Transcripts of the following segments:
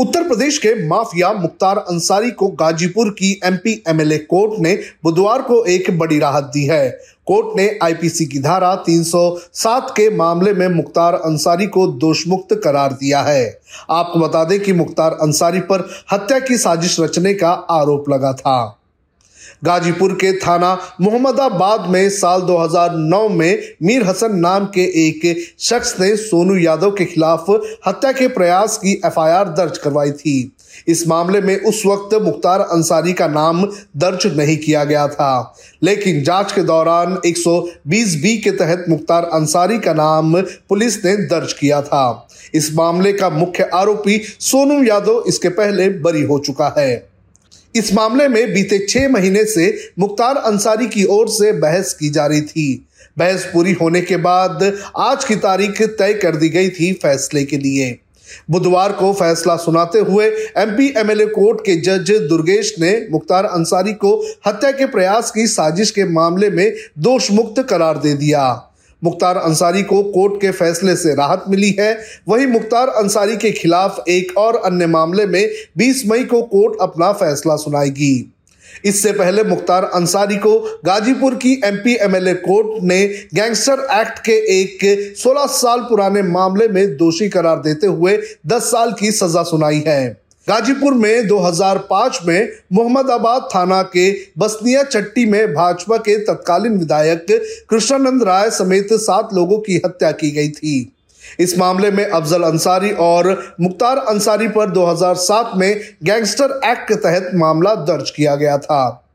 उत्तर प्रदेश के माफिया मुख्तार अंसारी को गाजीपुर की एमपी एमएलए कोर्ट ने बुधवार को एक बड़ी राहत दी है। कोर्ट ने आईपीसी की धारा 307 के मामले में मुख्तार अंसारी को दोषमुक्त करार दिया है। आपको बता दें कि मुख्तार अंसारी पर हत्या की साजिश रचने का आरोप लगा था। गाजीपुर के थाना मोहम्मदाबाद में साल 2009 में मीर हसन नाम के एक शख्स ने सोनू यादव के खिलाफ हत्या के प्रयास की एफआईआर दर्ज करवाई थी। इस मामले में उस वक्त मुख्तार अंसारी का नाम दर्ज नहीं किया गया था। लेकिन जाँच के दौरान 120 बी के तहत मुख्तार अंसारी का नाम पुलिस ने दर्ज किया था। इस मामले का मुख्य आरोपी सोनू यादव इसके पहले बरी हो चुका है। इस मामले में बीते छह महीने से मुख्तार अंसारी की ओर से बहस की जा रही थी। बहस पूरी होने के बाद आज की तारीख तय कर दी गई थी फैसले के लिए। बुधवार को फैसला सुनाते हुए एमपी एमएलए कोर्ट के जज दुर्गेश ने मुख्तार अंसारी को हत्या के प्रयास की साजिश के मामले में दोष मुक्त करार दे दिया। मुख्तार अंसारी को कोर्ट के फैसले से राहत मिली है। वहीं मुख्तार अंसारी के खिलाफ एक और अन्य मामले में 20 मई को कोर्ट अपना फैसला सुनाएगी। इससे पहले मुख्तार अंसारी को गाजीपुर की एमपी एमएलए कोर्ट ने गैंगस्टर एक्ट के एक 16 साल पुराने मामले में दोषी करार देते हुए 10 साल की सजा सुनाई है। गाजीपुर में 2005 में मोहम्मदाबाद थाना के बसनिया चट्टी में भाजपा के तत्कालीन विधायक कृष्णानंद राय समेत सात लोगों की हत्या की गई थी। इस मामले में अफजल अंसारी और मुख्तार अंसारी पर 2007 में गैंगस्टर एक्ट के तहत मामला दर्ज किया गया था।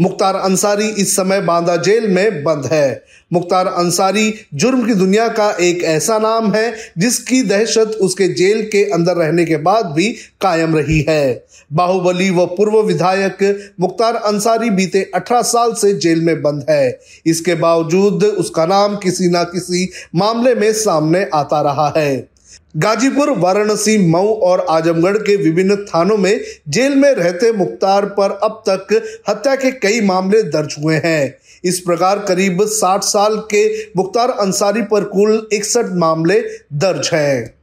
मुख्तार अंसारी इस समय बांदा जेल में बंद है। मुख्तार अंसारी जुर्म की दुनिया का एक ऐसा नाम है, जिसकी दहशत उसके जेल के अंदर रहने के बाद भी कायम रही है। बाहुबली व पूर्व विधायक मुख्तार अंसारी बीते 18 साल से जेल में बंद है। इसके बावजूद उसका नाम किसी न किसी मामले में सामने आता रहा है। गाजीपुर, वाराणसी, मऊ और आजमगढ़ के विभिन्न थानों में जेल में रहते मुख्तार पर अब तक हत्या के कई मामले दर्ज हुए हैं। इस प्रकार करीब 60 साल के मुख्तार अंसारी पर कुल इकसठ मामले दर्ज हैं।